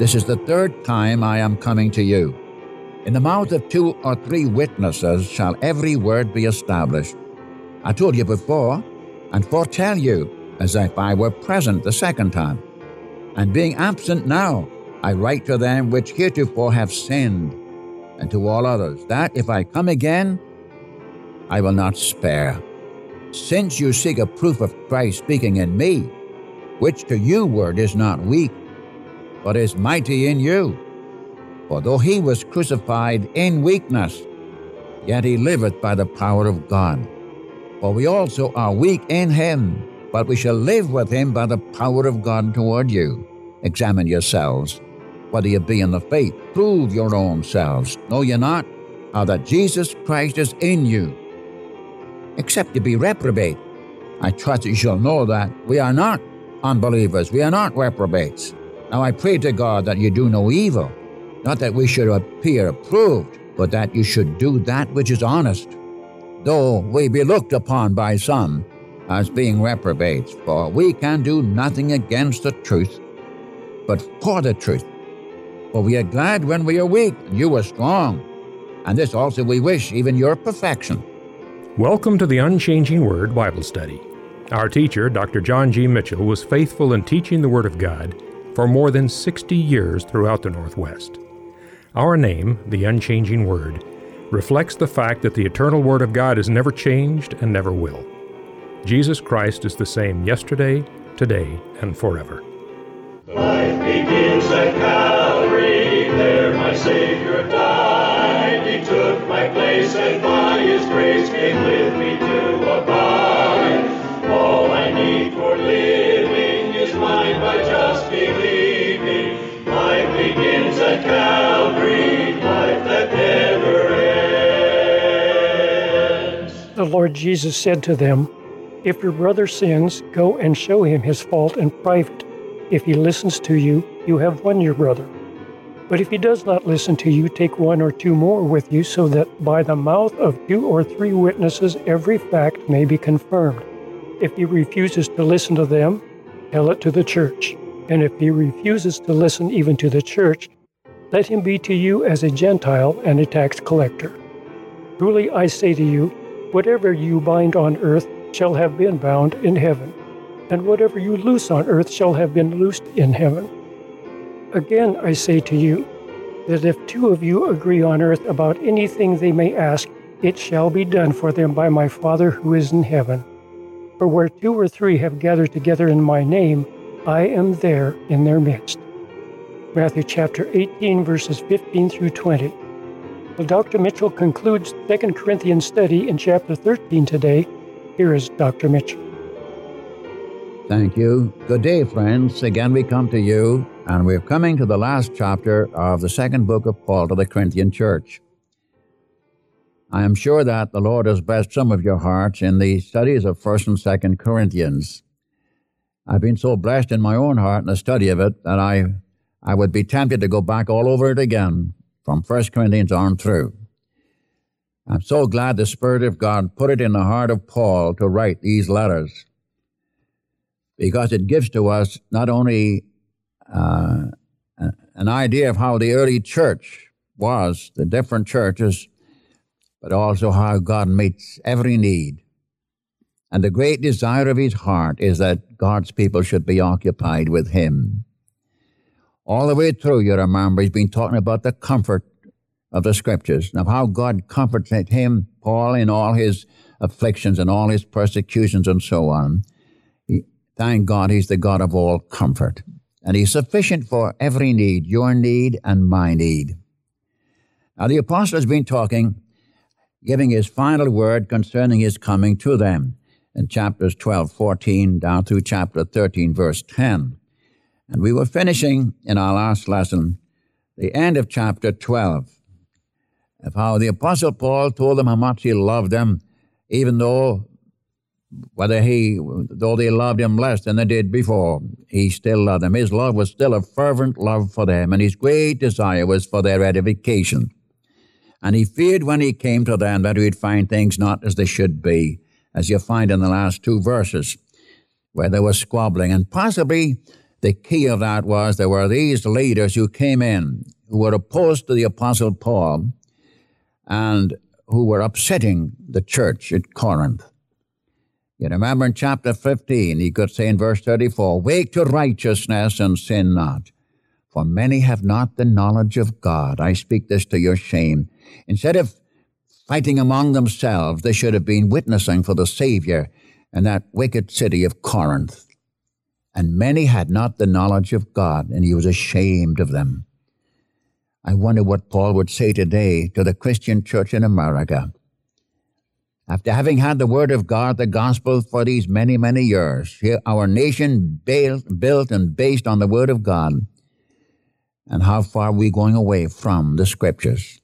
This is the third time I am coming to you. In the mouth of two or three witnesses shall every word be established. I told you before, and foretell you, as if I were present the second time. And being absent now, I write to them which heretofore have sinned, and to all others, that if I come again, I will not spare. Since you seek a proof of Christ speaking in me, which to you word is not weak, but is mighty in you. For though he was crucified in weakness, yet he liveth by the power of God. For we also are weak in him, but we shall live with him by the power of God toward you. Examine yourselves, whether you be in the faith. Prove your own selves. Know ye not how that Jesus Christ is in you, except you be reprobate. I trust you shall know that we are not unbelievers, we are not reprobates. Now I pray to God that you do no evil, not that we should appear approved, but that you should do that which is honest, though we be looked upon by some as being reprobates, for we can do nothing against the truth, but for the truth. For we are glad when we are weak, and you are strong. And this also we wish, even your perfection. Welcome to the Unchanging Word Bible Study. Our teacher, Dr. John G. Mitchell, was faithful in teaching the Word of God for more than 60 years throughout the Northwest. Our name, the Unchanging Word, reflects the fact that the eternal Word of God has never changed and never will. Jesus Christ is the same yesterday, today, and forever. Life begins at Calvary, there my Savior died. He took my place and by His grace came with me to abide. All I need for living The Lord Jesus said to them, If your brother sins, go and show him his fault in private. If he listens to you, you have won your brother. But if he does not listen to you, take one or two more with you, so that by the mouth of two or three witnesses every fact may be confirmed. If he refuses to listen to them, tell it to the church. And if he refuses to listen even to the church, let him be to you as a Gentile and a tax collector. Truly I say to you, whatever you bind on earth shall have been bound in heaven, and whatever you loose on earth shall have been loosed in heaven. Again I say to you, that if two of you agree on earth about anything they may ask, it shall be done for them by my Father who is in heaven. For where two or three have gathered together in my name, I am there in their midst. Matthew chapter 18, verses 15 through 20. Well, Dr. Mitchell concludes 2 Corinthians study in chapter 13 today. Here is Dr. Mitchell. Thank you. Good day, friends. Again, we come to you, and we're coming to the last chapter of the second book of Paul to the Corinthian church. I am sure that the Lord has blessed some of your hearts in the studies of 1st and 2nd Corinthians. I've been so blessed in my own heart in the study of it that I, I would be tempted to go back all over it again from 1 Corinthians on through. I'm so glad the Spirit of God put it in the heart of Paul to write these letters because it gives to us not only uh, an idea of how the early church was, the different churches, but also how God meets every need. And the great desire of his heart is that God's people should be occupied with him. All the way through, you remember, he's been talking about the comfort of the scriptures and of how God comforted him, Paul, in all his afflictions and all his persecutions and so on. He, thank God he's the God of all comfort. And he's sufficient for every need, your need and my need. Now, the apostle has been talking, giving his final word concerning his coming to them in chapters 12, 14, down through chapter 13, verse 10. And we were finishing in our last lesson the end of chapter 12 of how the Apostle Paul told them how much he loved them, even though whether he though they loved him less than they did before, he still loved them. His love was still a fervent love for them, and his great desire was for their edification. And he feared when he came to them that he'd find things not as they should be, as you find in the last two verses, where there was squabbling, and possibly the key of that was there were these leaders who came in who were opposed to the Apostle Paul and who were upsetting the church at Corinth. You remember in chapter 15, he could say in verse 34, Wake to righteousness and sin not, for many have not the knowledge of God. I speak this to your shame. Instead of fighting among themselves, they should have been witnessing for the Savior in that wicked city of Corinth. And many had not the knowledge of God, and he was ashamed of them. I wonder what Paul would say today to the Christian church in America after having had the Word of God, the gospel, for these many, many years, our nation built, built and based on the Word of God, and how far are we going away from the Scriptures?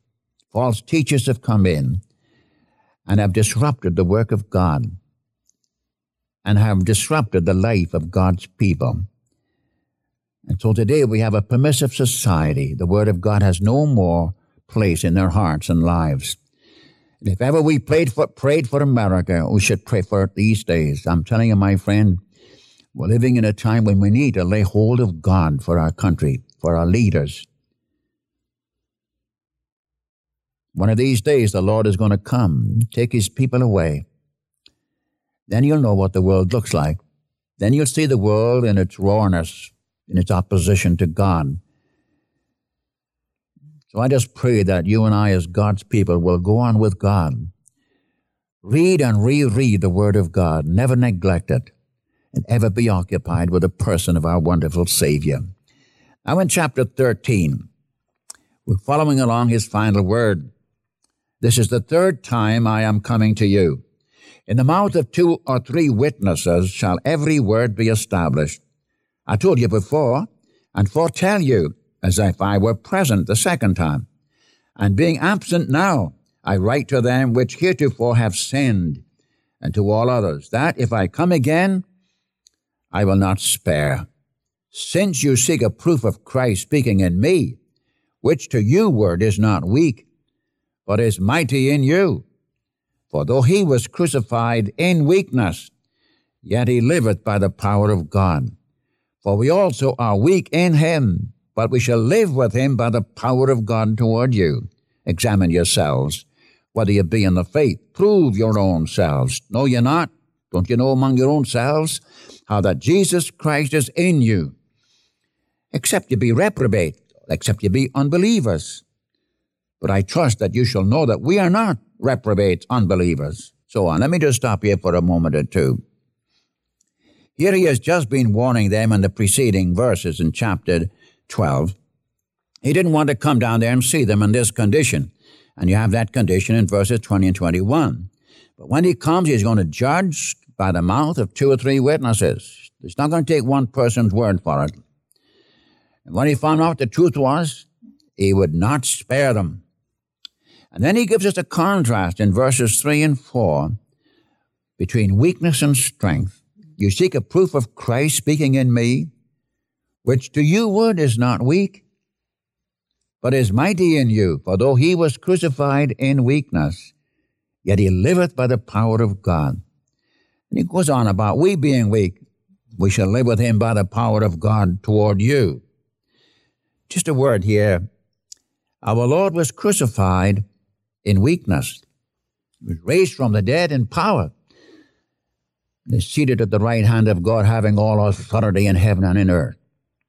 False teachers have come in and have disrupted the work of God and have disrupted the life of God's people. And so today we have a permissive society. The Word of God has no more place in their hearts and lives. And if ever we prayed for, prayed for America, we should pray for it these days. I'm telling you, my friend, we're living in a time when we need to lay hold of God for our country, for our leaders. One of these days, the Lord is going to come, take his people away. Then you'll know what the world looks like. Then you'll see the world in its rawness, in its opposition to God. So I just pray that you and I, as God's people, will go on with God. Read and reread the Word of God, never neglect it, and ever be occupied with the person of our wonderful Savior. Now, in chapter 13, we're following along his final word. This is the third time I am coming to you. In the mouth of two or three witnesses shall every word be established. I told you before, and foretell you as if I were present the second time. And being absent now, I write to them which heretofore have sinned, and to all others, that if I come again, I will not spare. Since you seek a proof of Christ speaking in me, which to you word is not weak, but is mighty in you. For though he was crucified in weakness, yet he liveth by the power of God. For we also are weak in him, but we shall live with him by the power of God toward you. Examine yourselves, whether you be in the faith. Prove your own selves. Know ye not? Don't you know among your own selves how that Jesus Christ is in you? Except you be reprobate, except you be unbelievers. But I trust that you shall know that we are not reprobates, unbelievers. So on. Let me just stop here for a moment or two. Here he has just been warning them in the preceding verses in chapter 12, he didn't want to come down there and see them in this condition. And you have that condition in verses 20 and 21. But when he comes, he's going to judge by the mouth of two or three witnesses. He's not going to take one person's word for it. And when he found out the truth was, he would not spare them. And then he gives us a contrast in verses 3 and 4 between weakness and strength. You seek a proof of Christ speaking in me, which to you would is not weak, but is mighty in you. For though he was crucified in weakness, yet he liveth by the power of God. And he goes on about we being weak, we shall live with him by the power of God toward you. Just a word here. Our Lord was crucified in weakness. He was raised from the dead in power. He is seated at the right hand of God, having all authority in heaven and in earth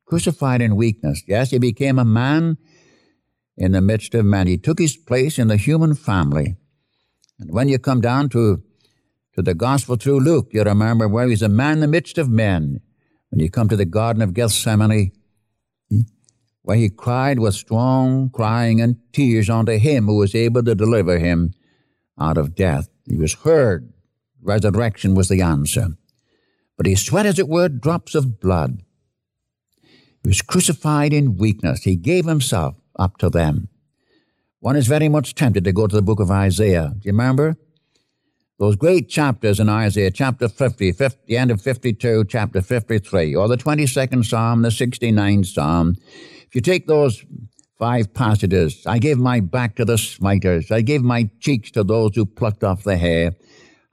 crucified in weakness. Yes, he became a man in the midst of men. He took his place in the human family. And when you come down to, to the gospel through Luke, you remember where he's a man in the midst of men. When you come to the Garden of Gethsemane, where he cried with strong crying and tears unto him who was able to deliver him out of death. He was heard. Resurrection was the answer. But he sweat, as it were, drops of blood. He was crucified in weakness. He gave himself up to them. One is very much tempted to go to the book of Isaiah. Do you remember? Those great chapters in Isaiah, chapter 50, 50, the end of 52, chapter 53, or the 22nd Psalm, the 69th Psalm. If you take those five passages, I gave my back to the smiters, I gave my cheeks to those who plucked off the hair.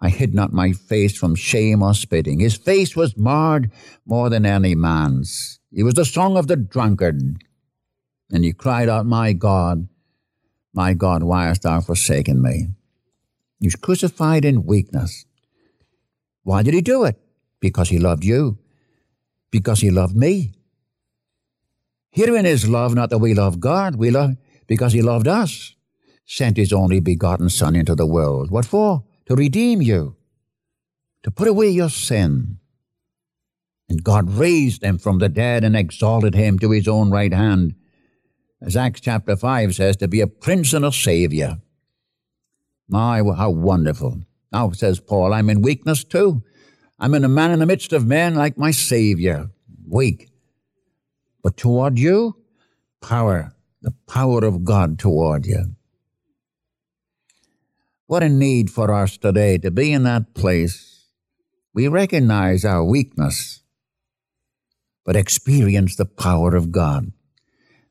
I hid not my face from shame or spitting. His face was marred more than any man's He was the song of the drunkard. And he cried out, My God, my God, why hast thou forsaken me? He was crucified in weakness. Why did he do it? Because he loved you. Because he loved me. Herein is love, not that we love God, we love because he loved us, sent his only begotten Son into the world. What for? To redeem you, to put away your sin. And God raised him from the dead and exalted him to his own right hand, as Acts chapter 5 says, to be a prince and a savior. My, how wonderful. Now, says Paul, I'm in weakness too. I'm in a man in the midst of men like my Savior, weak. But toward you, power, the power of God toward you. What a need for us today to be in that place. We recognize our weakness, but experience the power of God.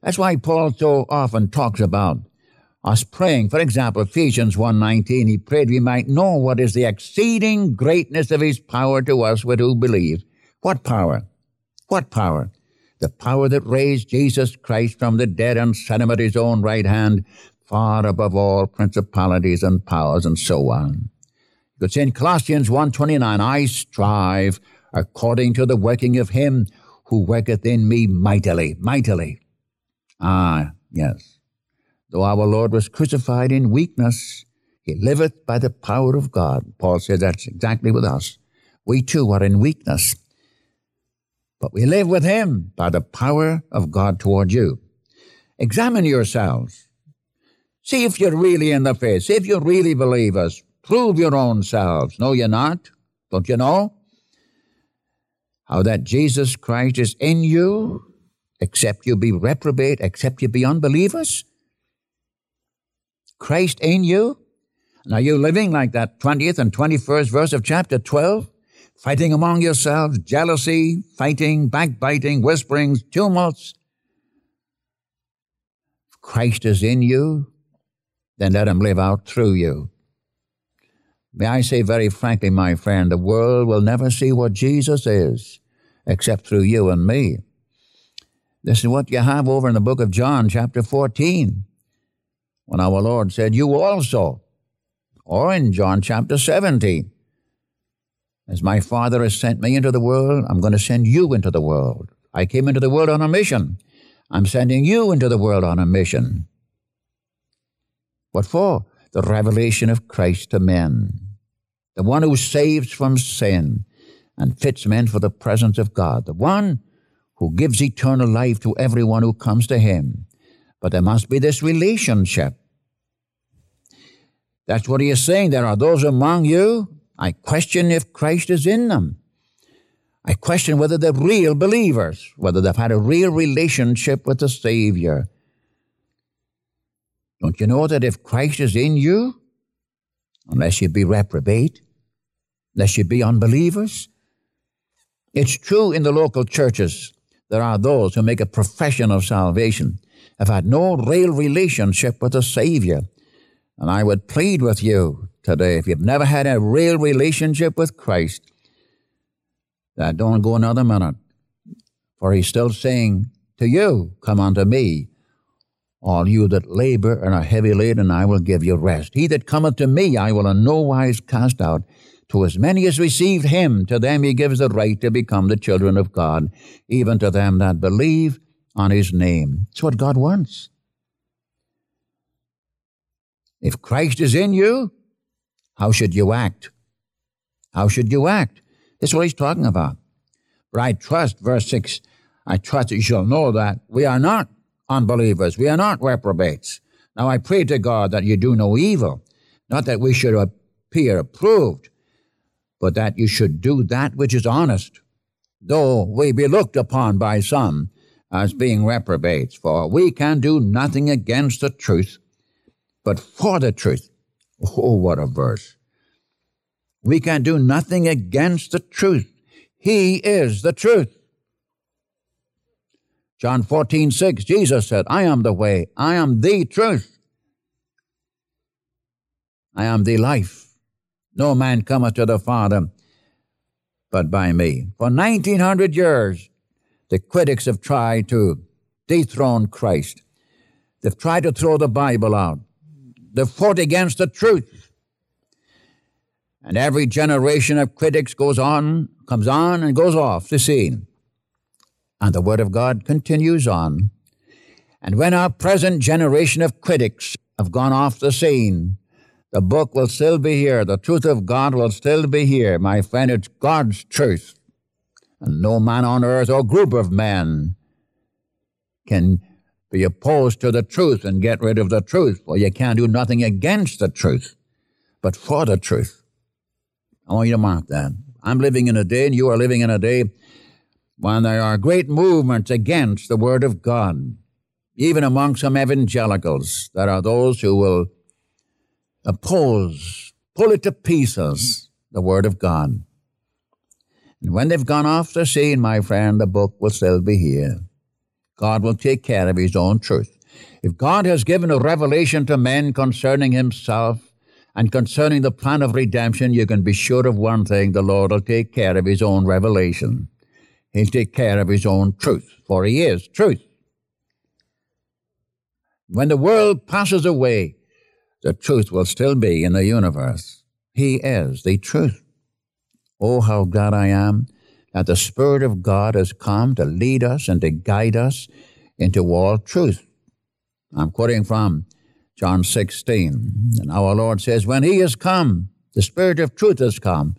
That's why Paul so often talks about us praying. For example, Ephesians 1.19, he prayed we might know what is the exceeding greatness of his power to us who believe. What power? What power? The power that raised Jesus Christ from the dead and set him at his own right hand, far above all principalities and powers and so on. Because in Colossians 1.29, I strive according to the working of him who worketh in me mightily, mightily. Ah, yes. Though our Lord was crucified in weakness, he liveth by the power of God. Paul said that's exactly with us. We too are in weakness, but we live with him by the power of God toward you. Examine yourselves. See if you're really in the faith. See if you really believe us. Prove your own selves. No, you're not. Don't you know? How that Jesus Christ is in you, except you be reprobate, except you be unbelievers? Christ in you? And are you living like that 20th and 21st verse of chapter 12? Fighting among yourselves, jealousy, fighting, backbiting, whisperings, tumults. If Christ is in you, then let him live out through you. May I say very frankly, my friend, the world will never see what Jesus is except through you and me. This is what you have over in the book of John, chapter 14 when our Lord said, You also, or in John chapter 17, as my Father has sent me into the world, I'm going to send you into the world. I came into the world on a mission. I'm sending you into the world on a mission. What for? The revelation of Christ to men. The one who saves from sin and fits men for the presence of God. The one who gives eternal life to everyone who comes to him. But there must be this relationship. That's what he is saying. There are those among you, I question if Christ is in them. I question whether they're real believers, whether they've had a real relationship with the Savior. Don't you know that if Christ is in you, unless you be reprobate, unless you be unbelievers, it's true in the local churches. There are those who make a profession of salvation, have had no real relationship with the Savior. And I would plead with you today, if you've never had a real relationship with Christ, that don't go another minute. For he's still saying to you, Come unto me, all you that labor and are heavy laden, I will give you rest. He that cometh to me, I will in no wise cast out. To as many as received him, to them he gives the right to become the children of God, even to them that believe on his name. It's what God wants. If Christ is in you, how should you act? How should you act? This is what he's talking about. But I trust, verse 6, I trust that you shall know that we are not unbelievers. We are not reprobates. Now I pray to God that you do no evil, not that we should appear approved, but that you should do that which is honest, though we be looked upon by some as being reprobates, for we can do nothing against the truth, but for the truth. Oh, what a verse. We can do nothing against the truth. He is the truth. John 14, 6, Jesus said, I am the way, I am the truth, I am the life. No man cometh to the Father but by me. For 1900 years, The critics have tried to dethrone Christ. They've tried to throw the Bible out. They've fought against the truth. And every generation of critics goes on, comes on, and goes off the scene. And the Word of God continues on. And when our present generation of critics have gone off the scene, the book will still be here. The truth of God will still be here. My friend, it's God's truth. And no man on earth or group of men can be opposed to the truth and get rid of the truth, for you can't do nothing against the truth, but for the truth. I want you to mark that. I'm living in a day, and you are living in a day when there are great movements against the Word of God. Even among some evangelicals, there are those who will oppose, pull it to pieces, the Word of God. And when they've gone off the scene, my friend, the book will still be here. God will take care of His own truth. If God has given a revelation to men concerning Himself and concerning the plan of redemption, you can be sure of one thing the Lord will take care of His own revelation. He'll take care of His own truth, for He is truth. When the world passes away, the truth will still be in the universe. He is the truth. Oh, how glad I am that the Spirit of God has come to lead us and to guide us into all truth. I'm quoting from John 16. And our Lord says, When He has come, the Spirit of truth has come,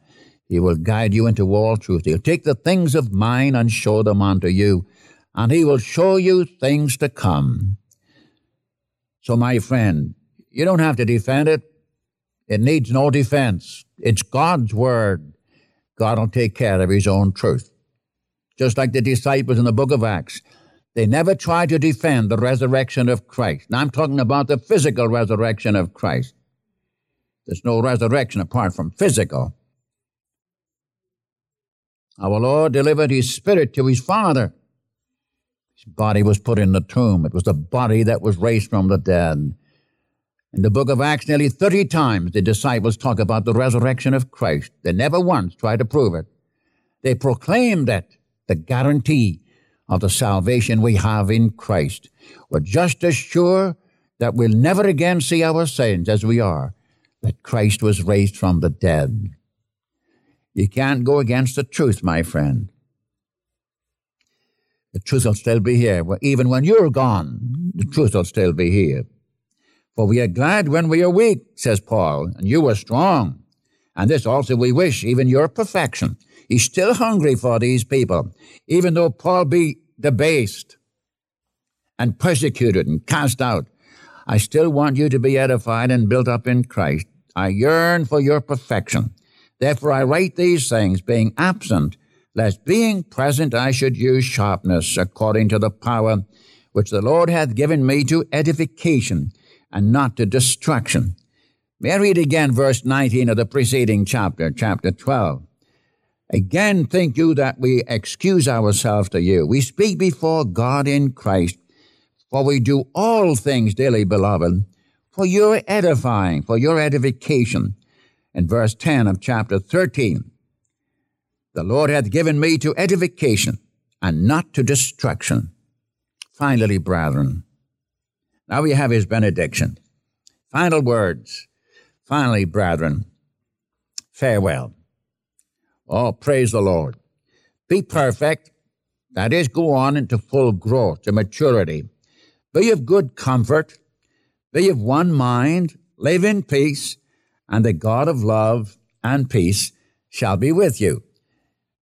He will guide you into all truth. He'll take the things of mine and show them unto you, and He will show you things to come. So, my friend, you don't have to defend it. It needs no defense. It's God's Word. God will take care of his own truth. Just like the disciples in the book of Acts. They never tried to defend the resurrection of Christ. Now I'm talking about the physical resurrection of Christ. There's no resurrection apart from physical. Our Lord delivered his spirit to his Father. His body was put in the tomb. It was the body that was raised from the dead. In the book of Acts, nearly 30 times the disciples talk about the resurrection of Christ. They never once try to prove it. They proclaim that the guarantee of the salvation we have in Christ. We're just as sure that we'll never again see our sins as we are, that Christ was raised from the dead. You can't go against the truth, my friend. The truth will still be here. Even when you're gone, the truth will still be here. For we are glad when we are weak, says Paul, and you are strong. And this also we wish, even your perfection. He's still hungry for these people, even though Paul be debased and persecuted and cast out. I still want you to be edified and built up in Christ. I yearn for your perfection. Therefore I write these things, being absent, lest being present I should use sharpness according to the power which the Lord hath given me to edification and not to destruction. May I read again verse 19 of the preceding chapter, chapter 12. Again, think you that we excuse ourselves to you. We speak before God in Christ, for we do all things, dearly beloved, for your edifying, for your edification. In verse 10 of chapter 13, the Lord hath given me to edification and not to destruction. Finally, brethren, now we have his benediction. Final words. Finally, brethren, farewell. Oh, praise the Lord. Be perfect. That is, go on into full growth, to maturity. Be of good comfort. Be of one mind. Live in peace. And the God of love and peace shall be with you.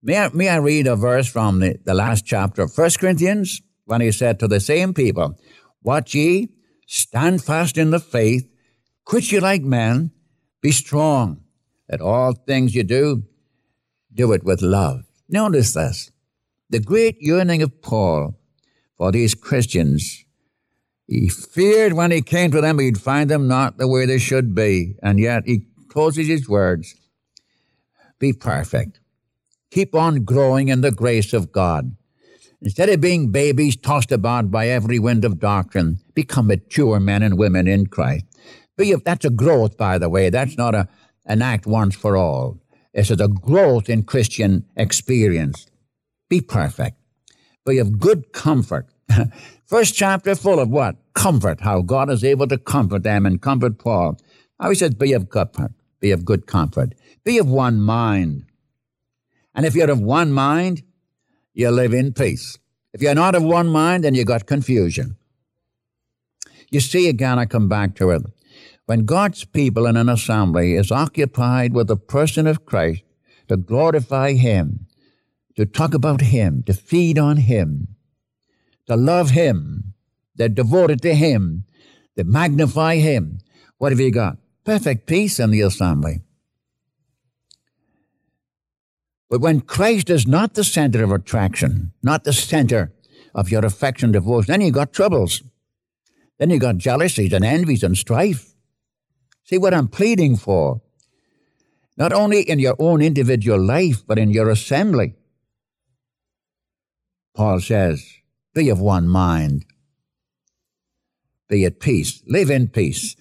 May I, may I read a verse from the, the last chapter of 1 Corinthians when he said to the same people, Watch ye, stand fast in the faith, quit ye like men, be strong. That all things you do, do it with love. Notice this. The great yearning of Paul for these Christians, he feared when he came to them he'd find them not the way they should be, and yet he closes his words Be perfect. Keep on growing in the grace of God. Instead of being babies tossed about by every wind of doctrine, become mature men and women in Christ. Be, that's a growth, by the way. That's not a, an act once for all. It's a growth in Christian experience. Be perfect. Be of good comfort. First chapter full of what? Comfort, how God is able to comfort them and comfort Paul. Now he says, be of comfort, be of good comfort, be of one mind. And if you're of one mind, you live in peace. If you're not of one mind, then you got confusion. You see, again, I come back to it. When God's people in an assembly is occupied with the person of Christ to glorify Him, to talk about Him, to feed on Him, to love Him, they're devoted to Him, they magnify Him. What have you got? Perfect peace in the assembly. But when Christ is not the center of attraction, not the center of your affection, devotion, then you got troubles. Then you got jealousies and envies and strife. See what I'm pleading for? Not only in your own individual life, but in your assembly. Paul says, be of one mind. Be at peace. Live in peace.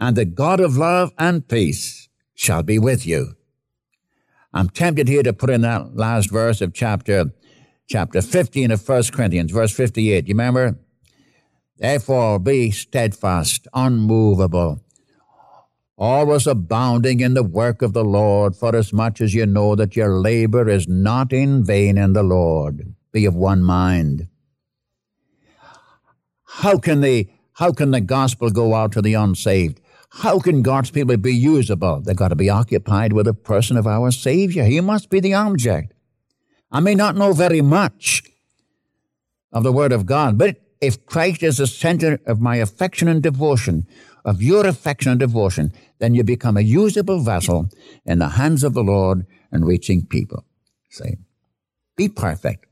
And the God of love and peace shall be with you. I'm tempted here to put in that last verse of chapter chapter 15 of 1 Corinthians, verse 58. You remember? Therefore be steadfast, unmovable, always abounding in the work of the Lord, for as much as you know that your labor is not in vain in the Lord. Be of one mind. How can the how can the gospel go out to the unsaved? How can God's people be usable? They've got to be occupied with the person of our Savior. He must be the object. I may not know very much of the Word of God, but if Christ is the center of my affection and devotion, of your affection and devotion, then you become a usable vessel in the hands of the Lord and reaching people. See? Be perfect.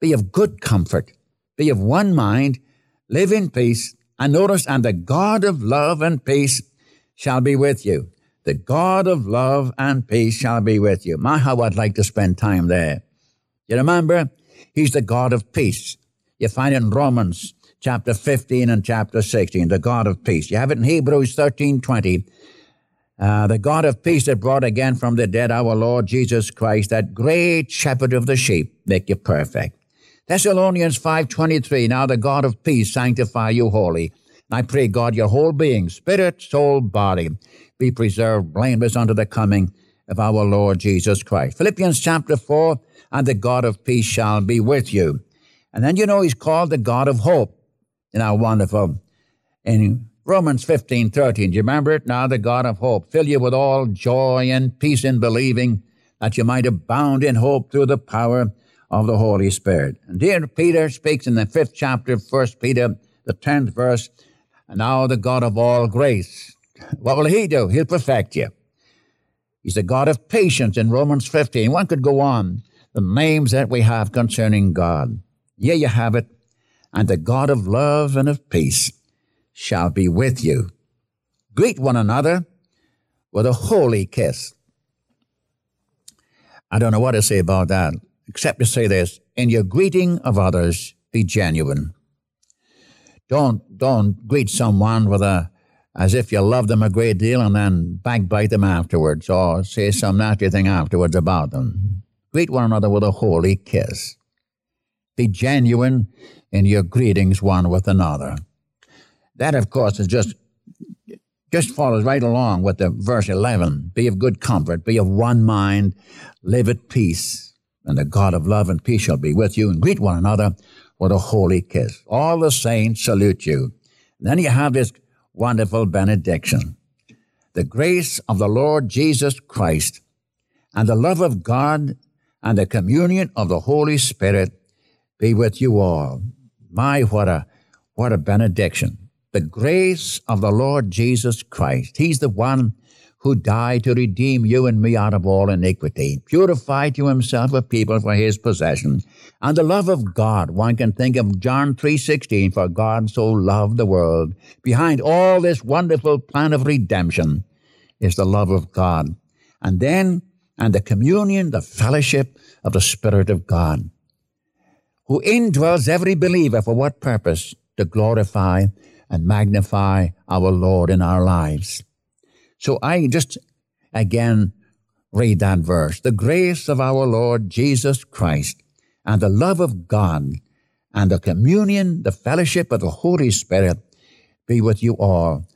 Be of good comfort. Be of one mind. Live in peace. And notice, and the God of love and peace shall be with you. The God of love and peace shall be with you. My, how I'd like to spend time there. You remember? He's the God of peace. You find in Romans chapter 15 and chapter 16, the God of peace. You have it in Hebrews 13 20. Uh, the God of peace that brought again from the dead our Lord Jesus Christ, that great shepherd of the sheep, make you perfect. Thessalonians 5.23, now the God of peace sanctify you wholly. I pray God your whole being, spirit, soul, body, be preserved blameless unto the coming of our Lord Jesus Christ. Philippians chapter 4, and the God of peace shall be with you. And then you know he's called the God of hope. You know, wonderful. In Romans 15, 13, do you remember it? Now the God of hope fill you with all joy and peace in believing that you might abound in hope through the power of the Holy Spirit. And here Peter speaks in the fifth chapter of First Peter, the tenth verse, and now the God of all grace. What will he do? He'll perfect you. He's the God of patience in Romans 15. One could go on. The names that we have concerning God. Here you have it. And the God of love and of peace shall be with you. Greet one another with a holy kiss. I don't know what to say about that, except to say this. In your greeting of others, be genuine. Don't, don't greet someone with a, as if you love them a great deal and then backbite them afterwards or say some nasty thing afterwards about them. Greet one another with a holy kiss. Be genuine in your greetings one with another. That, of course, is just just follows right along with the verse 11. Be of good comfort, be of one mind, live at peace, and the God of love and peace shall be with you, and greet one another with a holy kiss. All the saints salute you. And then you have this wonderful benediction. The grace of the Lord Jesus Christ and the love of God and the communion of the Holy Spirit be with you all. My, what a, what a benediction. The grace of the Lord Jesus Christ. He's the one who died to redeem you and me out of all iniquity, purified to himself a people for his possession. And the love of God, one can think of John 3.16, for God so loved the world. Behind all this wonderful plan of redemption is the love of God. And then, and the communion, the fellowship of the Spirit of God who indwells every believer for what purpose? To glorify and magnify our Lord in our lives. So I just again read that verse. The grace of our Lord Jesus Christ and the love of God and the communion, the fellowship of the Holy Spirit be with you all.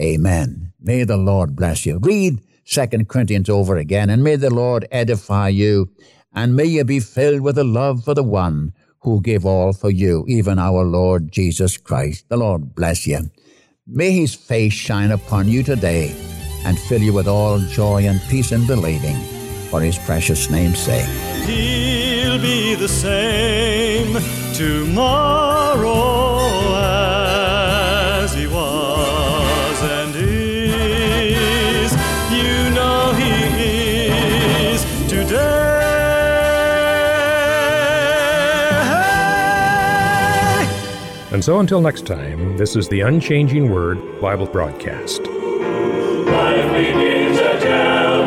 Amen. May the Lord bless you. Read Second Corinthians over again, and may the Lord edify you, and may you be filled with the love for the one who gave all for you, even our Lord Jesus Christ. The Lord bless you. May his face shine upon you today and fill you with all joy and peace in believing for his precious name's sake. He'll be the same tomorrow as he was and is. You know he is today. And so until next time, this is the Unchanging Word Bible broadcast. Life begins at Calvary.